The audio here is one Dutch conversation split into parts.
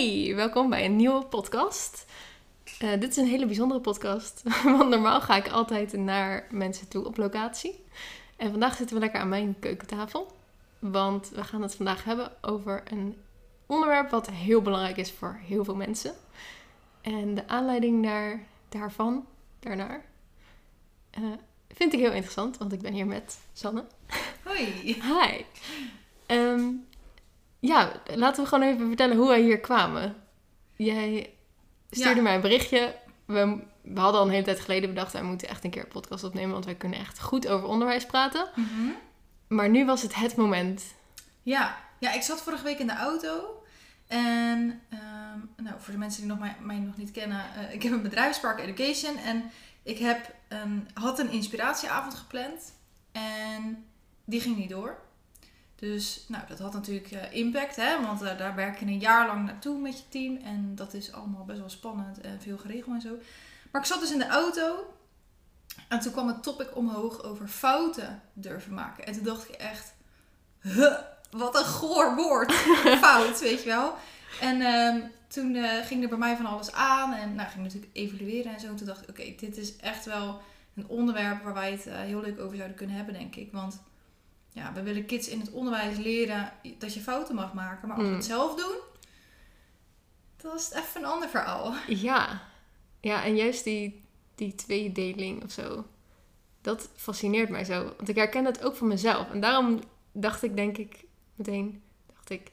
Hey, welkom bij een nieuwe podcast. Eh, dit is een hele bijzondere podcast, want normaal ga ik altijd naar mensen toe op locatie. En vandaag zitten we lekker aan mijn keukentafel, want we gaan het vandaag hebben over een onderwerp wat heel belangrijk is voor heel veel mensen. En de aanleiding daar, daarvan, daarnaar, eh, vind ik heel interessant, want ik ben hier met Sanne. Hoi. Hi. Ehm, ja, laten we gewoon even vertellen hoe wij hier kwamen. Jij stuurde Ja. mij een berichtje. We, we hadden al een hele tijd geleden bedacht, wij moeten echt een keer een podcast opnemen, want wij kunnen echt goed over onderwijs praten. Maar nu was het het moment. Ja. ja, ik zat vorige week in de auto. En ehm, nou, voor de mensen die nog mij, mij nog niet kennen, eh, ik heb een bedrijf, Spark Education. En ik heb een, had een inspiratieavond gepland. En die ging niet door. Dus nou, dat had natuurlijk eh, impact, hè? want eh, daar werk je een jaar lang naartoe met je team. En dat is allemaal best wel spannend en veel geregeld en zo. Maar ik zat dus in de auto. En toen kwam het topic omhoog over fouten durven maken. En toen dacht ik echt, huh, wat een goor woord. Fout, weet je wel. En ehm, toen eh, ging er bij mij van alles aan. En nou, ging natuurlijk evalueren en zo. En toen dacht ik, oké, dit is echt wel een onderwerp waar wij het heel leuk over zouden kunnen hebben, denk ik. Want ja, we willen kids in het onderwijs leren dat je fouten mag maken. Maar als we Mm. het zelf doen, dan is het even een ander verhaal. Ja, ja en juist die, die tweedeling of zo, dat fascineert mij zo. Want ik herken het ook van mezelf. En daarom dacht ik, denk ik, meteen, dacht ik,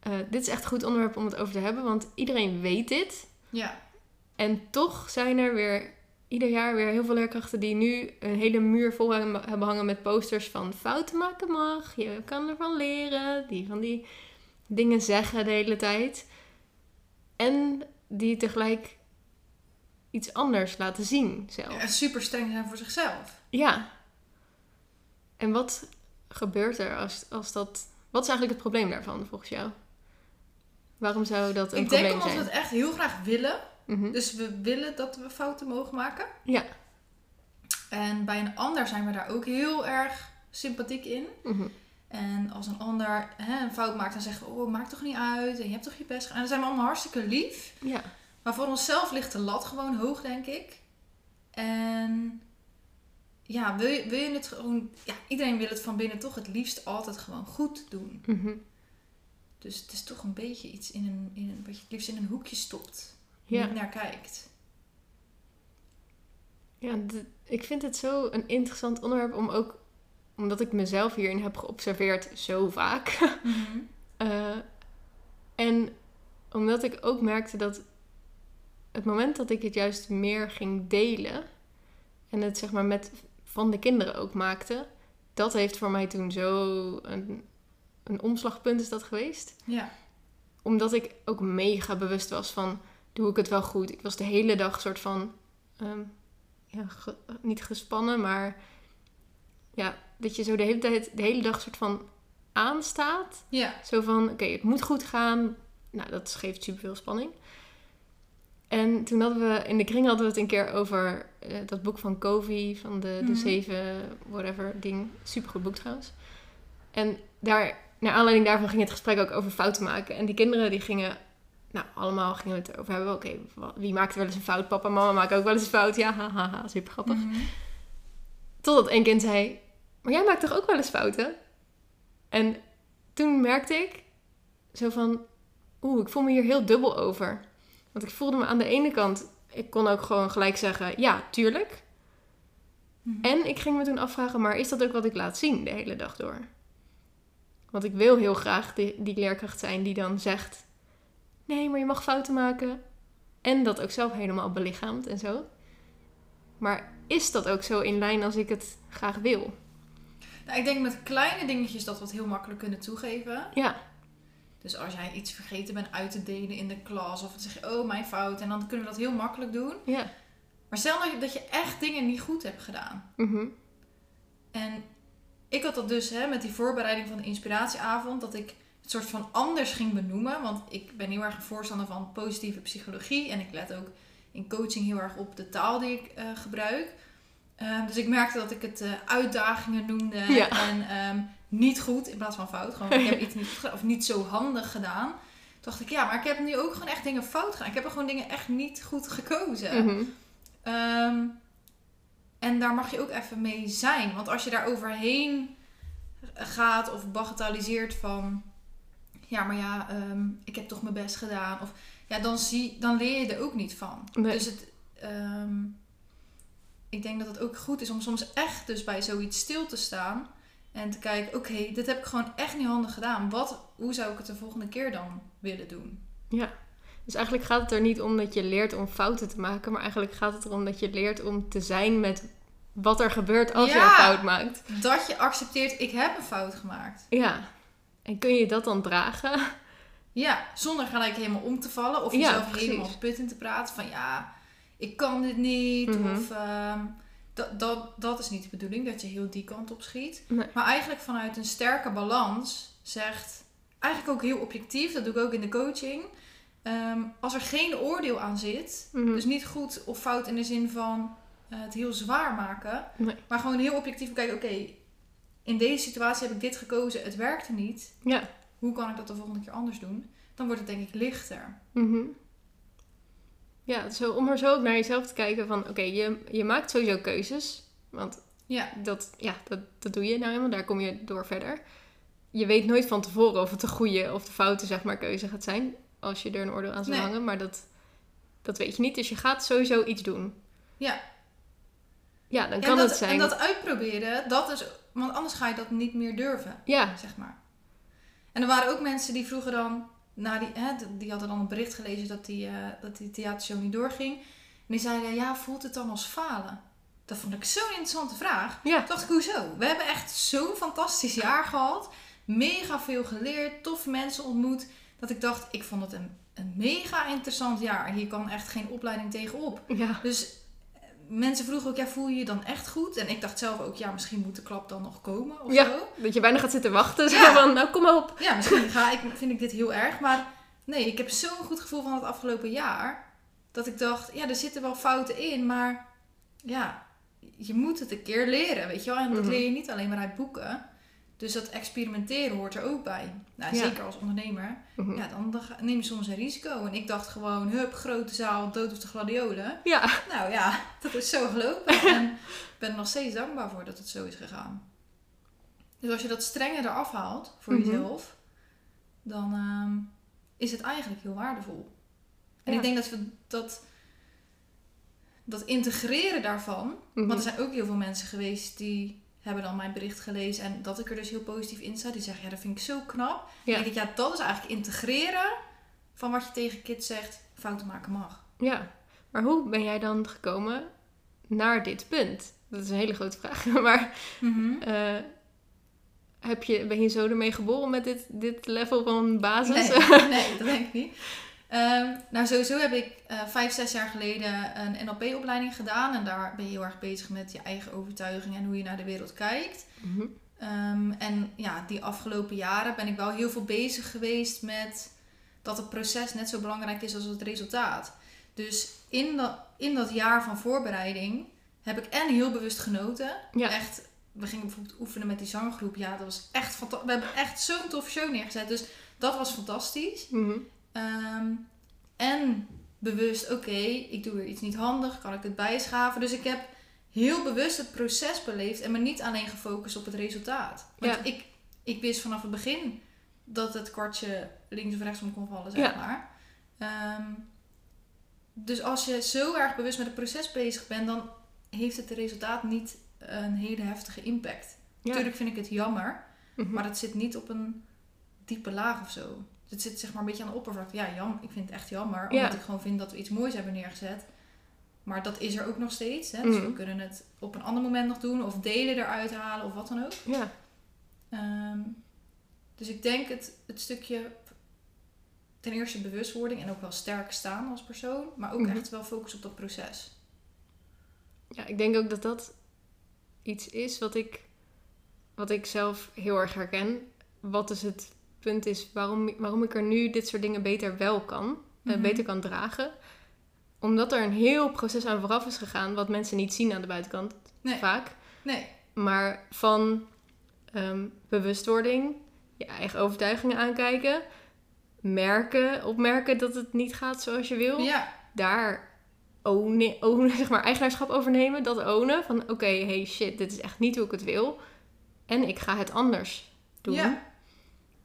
eh, dit is echt een goed onderwerp om het over te hebben. Want iedereen weet dit. Ja, En toch zijn er weer ieder jaar weer heel veel leerkrachten die nu een hele muur vol hebben hangen met posters van fouten maken mag. Je kan ervan leren. Die van die dingen zeggen de hele tijd. En die tegelijk iets anders laten zien zelf. en super streng zijn voor zichzelf. Ja. En wat gebeurt er als, als dat... Wat is eigenlijk het probleem daarvan volgens jou? Waarom zou dat een ik probleem denk omdat zijn? we het echt heel graag willen. Mhm. Dus we willen dat we fouten mogen maken. Ja. En bij een ander zijn we daar ook heel erg sympathiek in. Mhm. En als een ander hè, een fout maakt, dan zeggen we, oh, maakt toch niet uit. En je hebt toch je best gedaan. En dan zijn we allemaal hartstikke lief. Ja. Maar voor onszelf ligt de lat gewoon hoog, denk ik. En ja, wil je, wil je het gewoon... Ja, iedereen wil het van binnen toch het liefst altijd gewoon goed doen. Mhm. Dus het is toch een beetje iets in een, in een, wat je het liefst in een hoekje stopt. Ja. Niet naar kijkt. Ja, ik vind het zo een interessant onderwerp om ook, omdat ik mezelf hierin heb geobserveerd zo vaak. Eh, en omdat ik ook merkte dat het moment dat ik het juist meer ging delen en het zeg maar met van de kinderen ook maakte, dat heeft voor mij toen zo een, een omslagpunt is dat geweest Ja. omdat ik ook mega bewust was van, doe ik het wel goed? Ik was de hele dag soort van, ehm, ja, ge- niet gespannen, maar ja, dat je zo de hele tijd, de hele dag soort van aanstaat. Ja. Zo van, oké, het moet goed gaan. Nou, dat geeft superveel spanning. En toen hadden we, in de kring hadden we het een keer over eh, dat boek van Covey, van de, de Mhm. zeven, whatever, ding. Supergoed boek trouwens. En daar, naar aanleiding daarvan ging het gesprek ook over fouten maken. En die kinderen die gingen, nou allemaal gingen we het over hebben. Oké, wie maakt wel eens een fout? Papa en mama maken ook wel eens een fout. Ja, haha, ha, super grappig. Mhm. Totdat één kind zei, maar jij maakt toch ook wel eens fouten? En toen merkte ik zo van, oeh, ik voel me hier heel dubbel over. Want ik voelde me aan de ene kant, ik kon ook gewoon gelijk zeggen, ja, tuurlijk. Mhm. En ik ging me toen afvragen, maar is dat ook wat ik laat zien de hele dag door? Want ik wil heel graag die, die leerkracht zijn die dan zegt, nee, maar je mag fouten maken. En dat ook zelf helemaal belichaamt en zo. Maar is dat ook zo in lijn als ik het graag wil? Nou, ik denk met kleine dingetjes dat we het heel makkelijk kunnen toegeven. Ja, Dus als jij iets vergeten bent uit te delen in de klas, of dan zeg je, oh, mijn fout. En dan kunnen we dat heel makkelijk doen. ja. Maar stel dat je, dat je echt dingen niet goed hebt gedaan. Mhm. En ik had dat dus hè, met die voorbereiding van de inspiratieavond, dat ik het soort van anders ging benoemen. Want ik ben heel erg een voorstander van positieve psychologie. En ik let ook in coaching heel erg op de taal die ik eh, gebruik. Eh, dus ik merkte dat ik het eh, uitdagingen noemde Ja. en ehm, niet goed in plaats van fout. Gewoon, ik heb iets niet of niet zo handig gedaan. dacht ik, ja, maar ik heb nu ook gewoon echt dingen fout gedaan. Ik heb er gewoon dingen echt niet goed gekozen. Mhm. Ehm, en daar mag je ook even mee zijn. Want als je daar overheen gaat of bagatelliseert van... Ja, maar ja, ehm, ik heb toch mijn best gedaan. Of ja, dan, zie, dan leer je er ook niet van. Nee. Dus het, ehm, ik denk dat het ook goed is om soms echt dus bij zoiets stil te staan. En te kijken, oké, dit heb ik gewoon echt niet handig gedaan. Wat, hoe zou ik het de volgende keer dan willen doen? Dus eigenlijk gaat het er niet om dat je leert om fouten te maken, maar eigenlijk gaat het erom dat je leert om te zijn met wat er gebeurt als je Ja. een fout maakt. Dat je accepteert, ik heb een fout gemaakt. Ja. En kun je dat dan dragen? Ja, zonder gelijk helemaal om te vallen. Of Ja, jezelf precies. helemaal put in te praten. Van ja, ik kan dit niet. Mhm. Of ehm, dat, dat, dat is niet de bedoeling, dat je heel die kant op schiet. Nee. Maar eigenlijk vanuit een sterke balans zegt... Eigenlijk ook heel objectief, dat doe ik ook in de coaching. ehm, als er geen oordeel aan zit... Mhm. Dus niet goed of fout in de zin van eh, het heel zwaar maken. Nee. Maar gewoon heel objectief kijken, oké, in deze situatie heb ik dit gekozen, het werkte niet. Ja. Hoe kan ik dat de volgende keer anders doen? Dan wordt het denk ik lichter. Mhm. Ja, zo, om er zo ook naar jezelf te kijken van... Oké, je, je maakt sowieso keuzes. Want Ja, dat, ja, dat, dat doe je nou helemaal. Daar kom je door verder. Je weet nooit van tevoren of het de goede of de foute zeg maar, keuze gaat zijn. Als je er een oordeel aan zou Nee. hangen. Maar dat, dat weet je niet. Dus je gaat sowieso iets doen. Ja. Ja, dan kan dat, het zijn... En dat uitproberen, dat is, want anders ga je dat niet meer durven, Ja, zeg maar. En er waren ook mensen die vroegen dan, na die, hè, die hadden dan een bericht gelezen dat die, eh, dat die theatershow niet doorging. En die zeiden, ja, voelt het dan als falen? Dat vond ik zo'n interessante vraag. ja. Toen dacht ik, hoezo? We hebben echt zo'n fantastisch jaar gehad. Mega veel geleerd, toffe mensen ontmoet. Dat ik dacht, ik vond het een, een mega interessant jaar. Hier kan echt geen opleiding tegenop. ja. Dus mensen vroegen ook, ja, voel je je dan echt goed? En ik dacht zelf ook, ja, misschien moet de klap dan nog komen of Ja. zo. Dat je bijna gaat zitten wachten. Zo Ja. van, nou kom maar op. Ja, misschien ga ik, vind ik dit heel erg. Maar nee, ik heb zo'n goed gevoel van het afgelopen jaar. Dat ik dacht, ja, er zitten wel fouten in. Maar ja, je moet het een keer leren, weet je wel. En dat Mhm. leer je niet alleen maar uit boeken. Dus dat experimenteren hoort er ook bij. Nou, Ja. zeker als ondernemer. Mhm. Ja, dan, neem je soms een risico. En ik dacht gewoon, hup, grote zaal, dood of de gladiolen. Ja. Nou ja, dat is zo gelopen. En ik ben er nog steeds dankbaar voor dat het zo is gegaan. Dus als je dat strenge eraf haalt voor Mhm. jezelf, dan ehm, is het eigenlijk heel waardevol. En Ja. ik denk dat we dat, dat integreren daarvan, Mhm. want er zijn ook heel veel mensen geweest die hebben dan mijn bericht gelezen en dat ik er dus heel positief in sta. Die zeggen, ja, dat vind ik zo knap. Ja. Dan denk ik, ja, dat is eigenlijk integreren van wat je tegen kids zegt, fouten maken mag. Ja, maar hoe ben jij dan gekomen naar dit punt? Dat is een hele grote vraag. Maar eh, heb je, ben je zo ermee geboren met dit, dit level van basis? Nee, nee, dat denk ik niet. Ehm, nou, sowieso heb ik eh, vijf, zes jaar geleden een NLP-opleiding gedaan. En daar ben je heel erg bezig met je eigen overtuiging en hoe je naar de wereld kijkt. Mhm. Ehm, en ja, die afgelopen jaren ben ik wel heel veel bezig geweest met dat het proces net zo belangrijk is als het resultaat. Dus in dat, in dat jaar van voorbereiding heb ik en heel bewust genoten. Ja. Echt, we gingen bijvoorbeeld oefenen met die zanggroep. Ja, dat was echt fantastisch. We hebben echt zo'n toffe show neergezet. Dus dat was fantastisch. Mhm. Ehm, en bewust, oké, ik doe weer iets niet handig, kan ik het bijschaven. Dus ik heb heel bewust het proces beleefd en me niet alleen gefocust op het resultaat. Want Ja. ik, ik wist vanaf het begin dat het kwartje links of rechts om kon vallen, zeg Ja. maar. Ehm, dus als je zo erg bewust met het proces bezig bent, dan heeft het resultaat niet een hele heftige impact. Ja. Natuurlijk vind ik het jammer, Mhm. maar het zit niet op een diepe laag of zo. Het zit zeg maar een beetje aan de oppervlakte. Ja, jam, ik vind het echt jammer. Omdat Ja. ik gewoon vind dat we iets moois hebben neergezet. Maar dat is er ook nog steeds. Hè? Dus Mhm. we kunnen het op een ander moment nog doen. Of delen eruit halen of wat dan ook. Ja. Ehm, dus ik denk het, het stukje ten eerste bewustwording. En ook wel sterk staan als persoon. Maar ook Mhm. echt wel focus op dat proces. ja, ik denk ook dat dat iets is wat ik, wat ik zelf heel erg herken. Wat dus het punt is waarom, waarom ik er nu dit soort dingen beter wel kan. Mhm. beter kan dragen. Omdat er een heel proces aan vooraf is gegaan, wat mensen niet zien aan de buitenkant Nee. vaak. Nee. Maar van ehm, bewustwording, je eigen overtuigingen aankijken, merken, opmerken dat het niet gaat zoals je wil, Ja, daar ownen, ownen, zeg maar, eigenaarschap over nemen, dat ownen van oké, hey shit, dit is echt niet hoe ik het wil en ik ga het anders doen. Ja.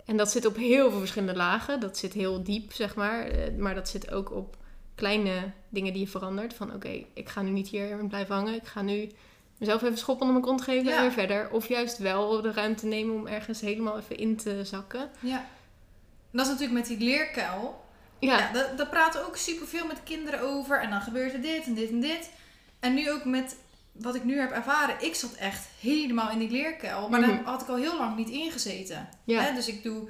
En dat zit op heel veel verschillende lagen. Dat zit heel diep, zeg maar. Eh, Maar dat zit ook op kleine dingen die je verandert. Van oké, ik ga nu niet hier blijven hangen. Ik ga nu mezelf even schop onder mijn kont geven Ja. en weer verder. Of juist wel de ruimte nemen om ergens helemaal even in te zakken. ja. En dat is natuurlijk met die leerkuil. Ja, Ja, daar, daar praten ook superveel met kinderen over. En dan gebeurt er dit en dit en dit. En nu ook met wat ik nu heb ervaren. Ik zat echt helemaal in die leerkuil. Maar Mhm. daar had ik al heel lang niet ingezeten. ja. Hè, dus ik doe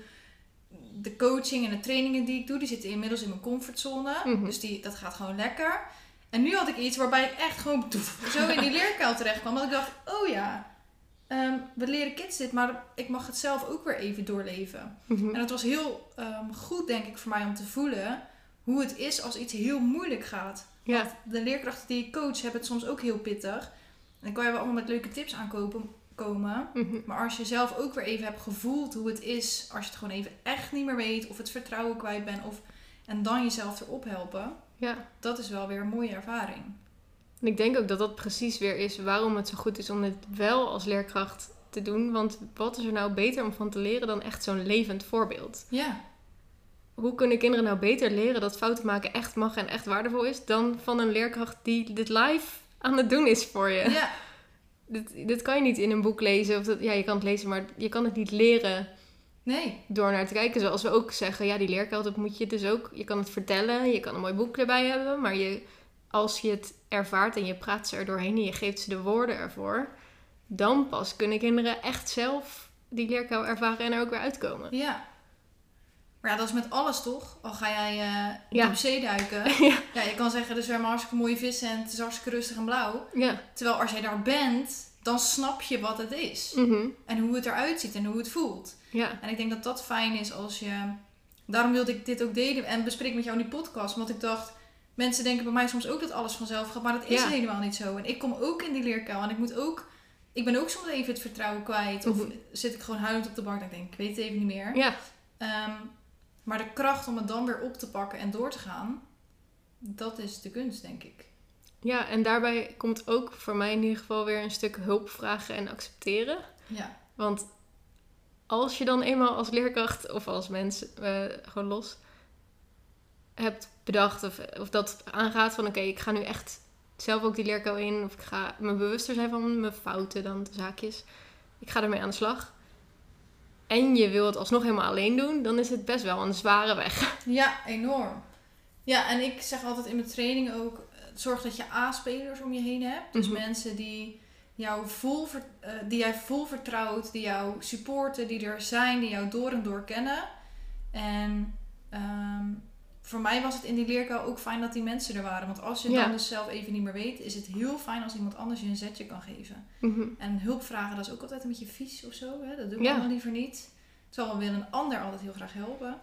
de coaching en de trainingen die ik doe. Die zitten inmiddels in mijn comfortzone. Mhm. Dus die, dat gaat gewoon lekker. En nu had ik iets waarbij ik echt gewoon zo in die leerkuil terecht kwam. Dat ik dacht, oh ja, ehm, we leren kids dit. Maar ik mag het zelf ook weer even doorleven. Mhm. En het was heel ehm, goed, denk ik, voor mij om te voelen hoe het is als iets heel moeilijk gaat. ja. Want de leerkrachten die ik coach hebben het soms ook heel pittig. En dan kan je wel allemaal met leuke tips aankopen komen. Mhm. Maar als je zelf ook weer even hebt gevoeld hoe het is, als je het gewoon even echt niet meer weet, of het vertrouwen kwijt bent, of, en dan jezelf erop helpen, ja. dat is wel weer een mooie ervaring. En ik denk ook dat dat precies weer is waarom het zo goed is om dit wel als leerkracht te doen. Want wat is er nou beter om van te leren dan echt zo'n levend voorbeeld? Ja, Hoe kunnen kinderen nou beter leren dat fouten maken echt mag en echt waardevol is dan van een leerkracht die dit live aan het doen is voor je? ja, Dit, dit kan je niet in een boek lezen. Of dat, ja, je kan het lezen, maar je kan het niet leren nee, door naar te kijken. Zoals we ook zeggen, ja, die leerkracht, dat moet je dus ook... Je kan het vertellen, je kan een mooi boek erbij hebben. Maar je, als je het ervaart en je praat ze er doorheen en je geeft ze de woorden ervoor... Dan pas kunnen kinderen echt zelf die leerkuil ervaren en er ook weer uitkomen. ja. Maar ja, dat is met alles toch? Al ga jij eh Ja. diep zee duiken. ja. Ja, je kan zeggen, er zwemmen hartstikke mooie vissen en het is hartstikke rustig en blauw. ja. Terwijl als jij daar bent, dan snap je wat het is. Mhm. En hoe het eruit ziet en hoe het voelt. ja. En ik denk dat dat fijn is als je... Daarom wilde ik dit ook delen en bespreek met jou in die podcast. Want ik dacht, mensen denken bij mij soms ook dat alles vanzelf gaat. Maar dat is Ja. helemaal niet zo. En ik kom ook in die leerkuil. En ik moet ook... Ik ben ook soms even het vertrouwen kwijt. Of Mhm. zit ik gewoon huilend op de bank en ik denk, ik weet het even niet meer. ja. Ehm, maar de kracht om het dan weer op te pakken en door te gaan... Dat is de kunst, denk ik. Ja, en daarbij komt ook voor mij in ieder geval weer een stuk hulp vragen en accepteren. Ja. Want als je dan eenmaal als leerkracht of als mens eh, gewoon los hebt bedacht of, of dat aangaat van oké, ik ga nu echt zelf ook die leerkuil in of ik ga me bewuster zijn van mijn fouten dan de zaakjes. Ik ga ermee aan de slag. En je wil het alsnog helemaal alleen doen, dan is het best wel een zware weg. Ja, enorm. Ja, en ik zeg altijd in mijn training ook: eh, zorg dat je A-spelers om je heen hebt. Dus Mhm. mensen die, jou vol eh, die jij vol vertrouwt, die jou supporten, die er zijn, die jou door en door kennen. En ehm, voor mij was het in die leerkuil ook fijn dat die mensen er waren. Want als je Ja. dan dus zelf even niet meer weet, is het heel fijn als iemand anders je een zetje kan geven. Mhm. En hulp vragen, dat is ook altijd een beetje vies of zo. Hè? Dat doen we Ja. allemaal liever niet. Terwijl we willen een ander altijd heel graag helpen.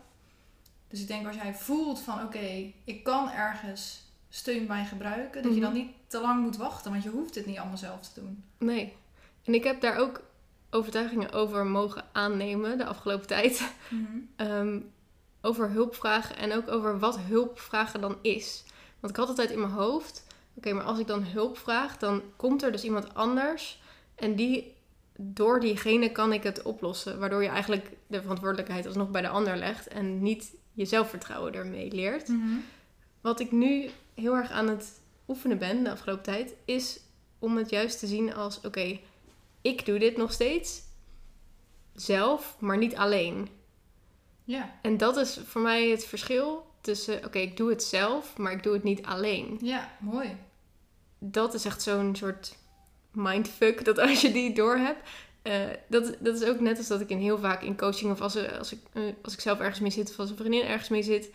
Dus ik denk als jij voelt van oké, ik kan ergens steun bij gebruiken. Dat je dan Mhm. niet te lang moet wachten. Want je hoeft het niet allemaal zelf te doen. Nee. En ik heb daar ook overtuigingen over mogen aannemen de afgelopen tijd. Ehm, over hulpvragen en ook over wat hulpvragen dan is. Want ik had altijd in mijn hoofd, oké, maar als ik dan hulp vraag, dan komt er dus iemand anders en die, door diegene kan ik het oplossen. Waardoor je eigenlijk de verantwoordelijkheid alsnog bij de ander legt en niet je zelfvertrouwen ermee leert. Wat ik nu heel erg aan het oefenen ben de afgelopen tijd, is om het juist te zien als: oké, ik doe dit nog steeds zelf, maar niet alleen. Ja, En dat is voor mij het verschil tussen: oké, ik doe het zelf, maar ik doe het niet alleen. ja, mooi. Dat is echt zo'n soort mindfuck dat als je die door hebt. eh, dat, dat is ook net als dat ik in heel vaak in coaching of als, als, ik, eh, als ik zelf ergens mee zit of als een vriendin ergens mee zit.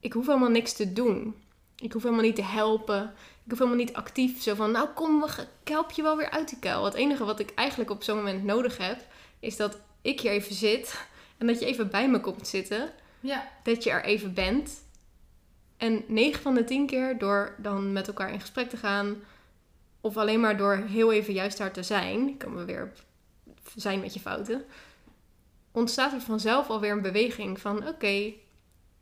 Ik hoef helemaal niks te doen. Ik hoef helemaal niet te helpen. Ik hoef helemaal niet actief zo van, nou kom, we ik help je wel weer uit die kuil. Het enige wat ik eigenlijk op zo'n moment nodig heb, is dat ik hier even zit en dat je even bij me komt zitten. Ja, Dat je er even bent. En 9 van de 10 keer door dan met elkaar in gesprek te gaan, of alleen maar door heel even juist daar te zijn, komen we weer op zijn met je fouten, ontstaat er vanzelf alweer een beweging van oké,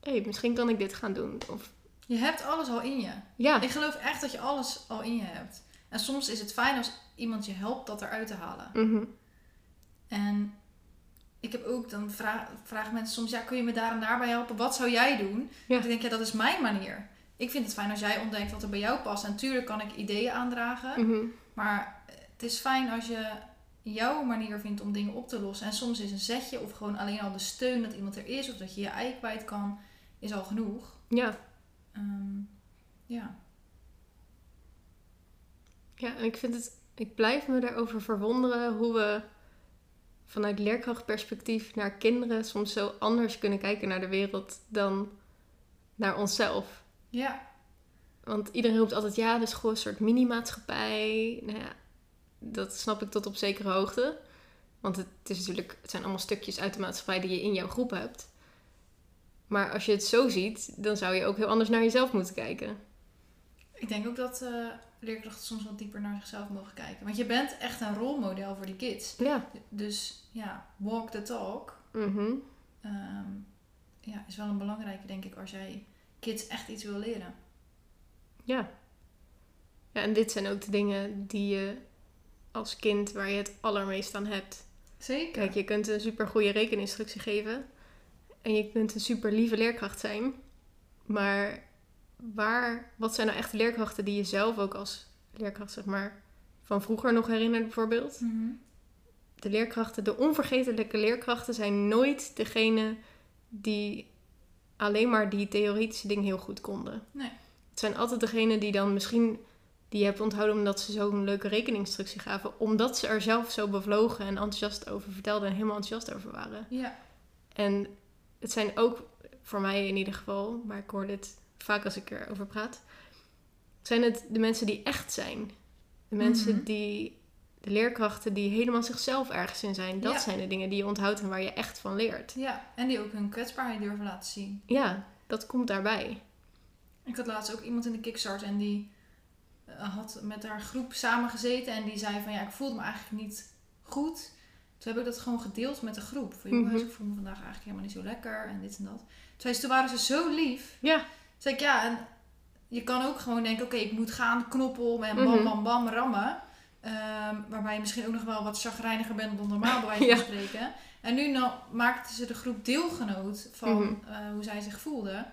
hey, misschien kan ik dit gaan doen. Of Je hebt alles al in je. ja, Ik geloof echt dat je alles al in je hebt. En soms is het fijn als iemand je helpt dat eruit te halen. mhm, En ik heb ook, dan vraag, vragen mensen soms, ja, kun je me daar en daarbij helpen? Wat zou jij doen? Ja. Ik denk, ja, dat is mijn manier. Ik vind het fijn als jij ontdekt wat er bij jou past. En natuurlijk kan ik ideeën aandragen. mhm. Maar het is fijn als je jouw manier vindt om dingen op te lossen. En soms is een zetje of gewoon alleen al de steun dat iemand er is. Of dat je je ei kwijt kan, is al genoeg. ja. Ehm, ja. Ja, en ik vind het, ik blijf me daarover verwonderen hoe we vanuit leerkrachtperspectief naar kinderen soms zo anders kunnen kijken naar de wereld dan naar onszelf. Ja. Want iedereen roept altijd, ja, school is een soort mini-maatschappij. Nou ja, dat snap ik tot op zekere hoogte. Want het, is natuurlijk, het zijn allemaal stukjes uit de maatschappij die je in jouw groep hebt. Maar als je het zo ziet, dan zou je ook heel anders naar jezelf moeten kijken. Ik denk ook dat eh, leerkrachten soms wat dieper naar zichzelf mogen kijken. Want je bent echt een rolmodel voor die kids. Ja. Dus ja, walk the talk. Mhm. ehm, ja, is wel een belangrijke, denk ik, als jij kids echt iets wil leren. Ja. Ja, en dit zijn ook de dingen die je als kind waar je het allermeest aan hebt. Zeker. Kijk, je kunt een super goede rekeninstructie geven. En je kunt een super lieve leerkracht zijn. Maar waar, wat zijn nou echt leerkrachten die je zelf ook als leerkracht, zeg maar, van vroeger nog herinnert bijvoorbeeld? Mhm. De leerkrachten, de onvergetelijke leerkrachten zijn nooit degene die alleen maar die theoretische dingen heel goed konden. Nee. Het zijn altijd degene die dan misschien die je hebt onthouden omdat ze zo'n leuke rekeninstructie gaven. Omdat ze er zelf zo bevlogen en enthousiast over vertelden en helemaal enthousiast over waren. Ja. En het zijn ook, voor mij in ieder geval, maar ik hoor dit vaak als ik erover praat, zijn het de mensen die echt zijn. De mensen Mhm. die, de leerkrachten die helemaal zichzelf ergens in zijn. Dat Ja. zijn de dingen die je onthoudt en waar je echt van leert. ja, en die ook hun kwetsbaarheid durven laten zien. Ja, dat komt daarbij. Ik had laatst ook iemand in de Kickstart en die eh, had met haar groep samengezeten en die zei van ja, ik voelde me eigenlijk niet goed. Toen heb ik dat gewoon gedeeld met de groep. Van jongens, Mhm. ik voel me vandaag eigenlijk helemaal niet zo lekker en dit en dat. Toen, zei ze, toen waren ze zo lief. Ja, Zei ik ja, en je kan ook gewoon denken, oké, ik moet gaan, knoppel en bam, Mhm. bam, bam, rammen. Ehm, waarbij je misschien ook nog wel wat chagrijniger bent dan normaal bij wijze Ja. van spreken. En nu nou, maakte ze de groep deelgenoot van Mhm. eh, hoe zij zich voelde. En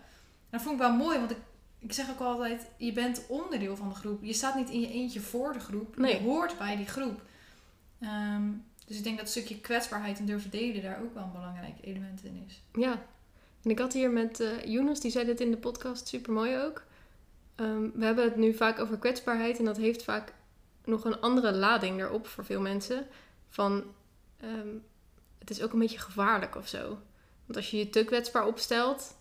dat vond ik wel mooi, want ik, ik zeg ook altijd, je bent onderdeel van de groep. Je staat niet in je eentje voor de groep. Nee. Je hoort bij die groep. Ehm, dus ik denk dat een stukje kwetsbaarheid en durven delen daar ook wel een belangrijk element in is. Ja, en ik had hier met eh Jonas, die zei dit in de podcast, super mooi ook. Ehm, we hebben het nu vaak over kwetsbaarheid en dat heeft vaak nog een andere lading erop voor veel mensen. Van ehm, het is ook een beetje gevaarlijk of zo. Want als je je te kwetsbaar opstelt,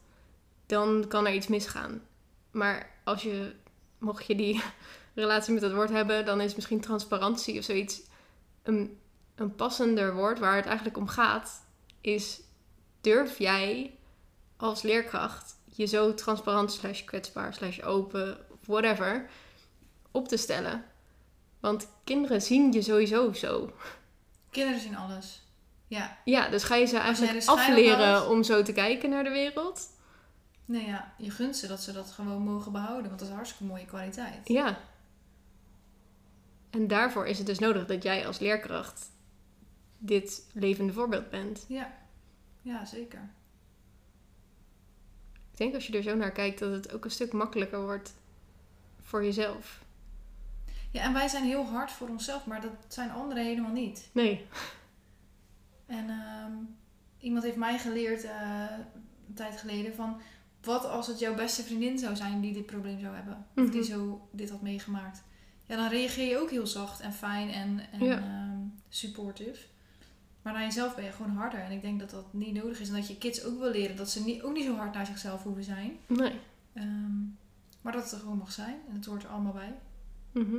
dan kan er iets misgaan. Maar als je, mocht je die relatie met dat woord hebben, dan is misschien transparantie of zoiets een, een passender woord waar het eigenlijk om gaat. Is durf jij als leerkracht je zo transparant slash kwetsbaar slash open whatever op te stellen? Want kinderen zien je sowieso zo. Kinderen zien alles. Ja, Ja, dus ga je ze eigenlijk afleren om zo te kijken naar de wereld? nee ja, je gunt ze dat ze dat gewoon mogen behouden, want dat is een hartstikke mooie kwaliteit. Ja. En daarvoor is het dus nodig dat jij als leerkracht dit levende voorbeeld bent. Ja, ja zeker. Ik denk als je er zo naar kijkt dat het ook een stuk makkelijker wordt voor jezelf. Ja, en wij zijn heel hard voor onszelf, maar dat zijn anderen helemaal niet. Nee. En ehm, iemand heeft mij geleerd eh, een tijd geleden van... Wat als het jouw beste vriendin zou zijn die dit probleem zou hebben? Of die Mhm. zo dit had meegemaakt? Ja, dan reageer je ook heel zacht en fijn en, en Ja. ehm, supportive. Maar naar jezelf ben je gewoon harder. En ik denk dat dat niet nodig is. En dat je kids ook wil leren dat ze niet, ook niet zo hard naar zichzelf hoeven zijn. Nee. Ehm, maar dat het er gewoon mag zijn. En het hoort er allemaal bij. Mhm.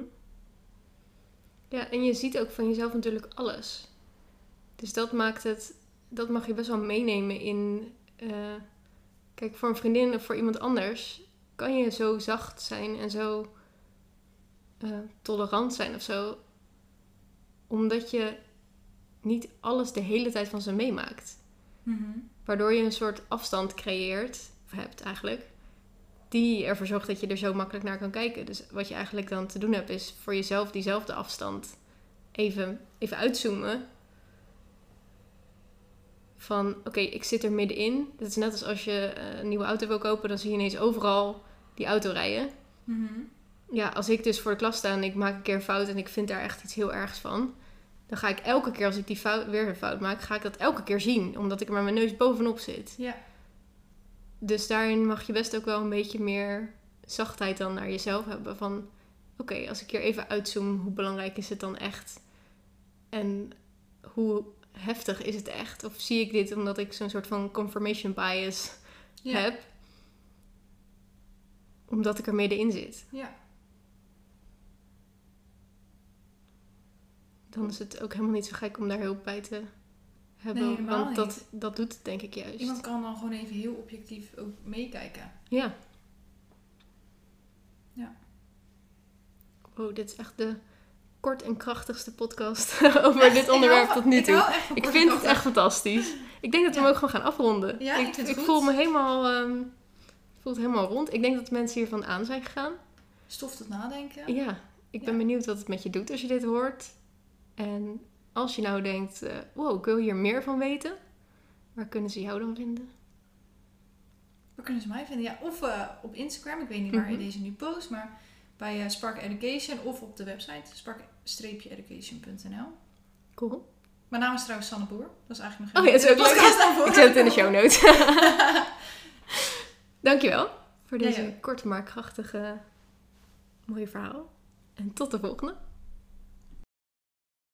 Ja, en je ziet ook van jezelf natuurlijk alles. Dus dat maakt het, dat mag je best wel meenemen in, eh, kijk, voor een vriendin of voor iemand anders kan je zo zacht zijn en zo eh, tolerant zijn of zo, omdat je niet alles de hele tijd van ze meemaakt. Mhm. Waardoor je een soort afstand creëert, of hebt eigenlijk, die ervoor zorgt dat je er zo makkelijk naar kan kijken. Dus wat je eigenlijk dan te doen hebt, is voor jezelf diezelfde afstand even, even uitzoomen. Van oké, ik zit er middenin. Dat is net als als je eh, een nieuwe auto wil kopen, dan zie je ineens overal die auto rijden. Mhm. Ja, als ik dus voor de klas sta en ik maak een keer een fout en ik vind daar echt iets heel ergs van, dan ga ik elke keer als ik die fout, weer een fout maak, ga ik dat elke keer zien, omdat ik er met mijn neus bovenop zit. Ja. Dus daarin mag je best ook wel een beetje meer zachtheid dan naar jezelf hebben. Van oké, als ik hier even uitzoom, hoe belangrijk is het dan echt? En hoe heftig is het echt? Of zie ik dit omdat ik zo'n soort van confirmation bias Ja. heb? Omdat ik er middenin zit. Ja. Dan is het ook helemaal niet zo gek om daar hulp bij te hebben. Nee, want dat, niet. dat doet het denk ik juist. Iemand kan dan gewoon even heel objectief ook meekijken. Ja. Ja. Wow, dit is echt de kort en krachtigste podcast over dit onderwerp tot nu toe. Ik vind het echt fantastisch. Ik denk dat we Ja. hem ook gewoon gaan afronden. Ja, ik ik, vind het goed. voel me helemaal, ehm, ik voel het helemaal rond. Ik denk dat mensen hiervan aan zijn gegaan. Stof tot nadenken. Ja, ik ben benieuwd wat het met je doet als je dit hoort. En als je nou denkt, eh, wow, ik wil hier meer van weten. Waar kunnen ze jou dan vinden? Waar kunnen ze mij vinden? Ja, of eh, op Instagram. Ik weet niet waar je Mhm. deze nu post. Maar bij eh, Spark Education. Of op de website spark-education.nl. Cool. Mijn naam is trouwens Sanne Boer. Dat is eigenlijk nog Oh ja, dat is ook leuk. Ik zet het in de show notes. Dankjewel voor Ja, deze ja. korte maar krachtige mooie verhaal. En tot de volgende.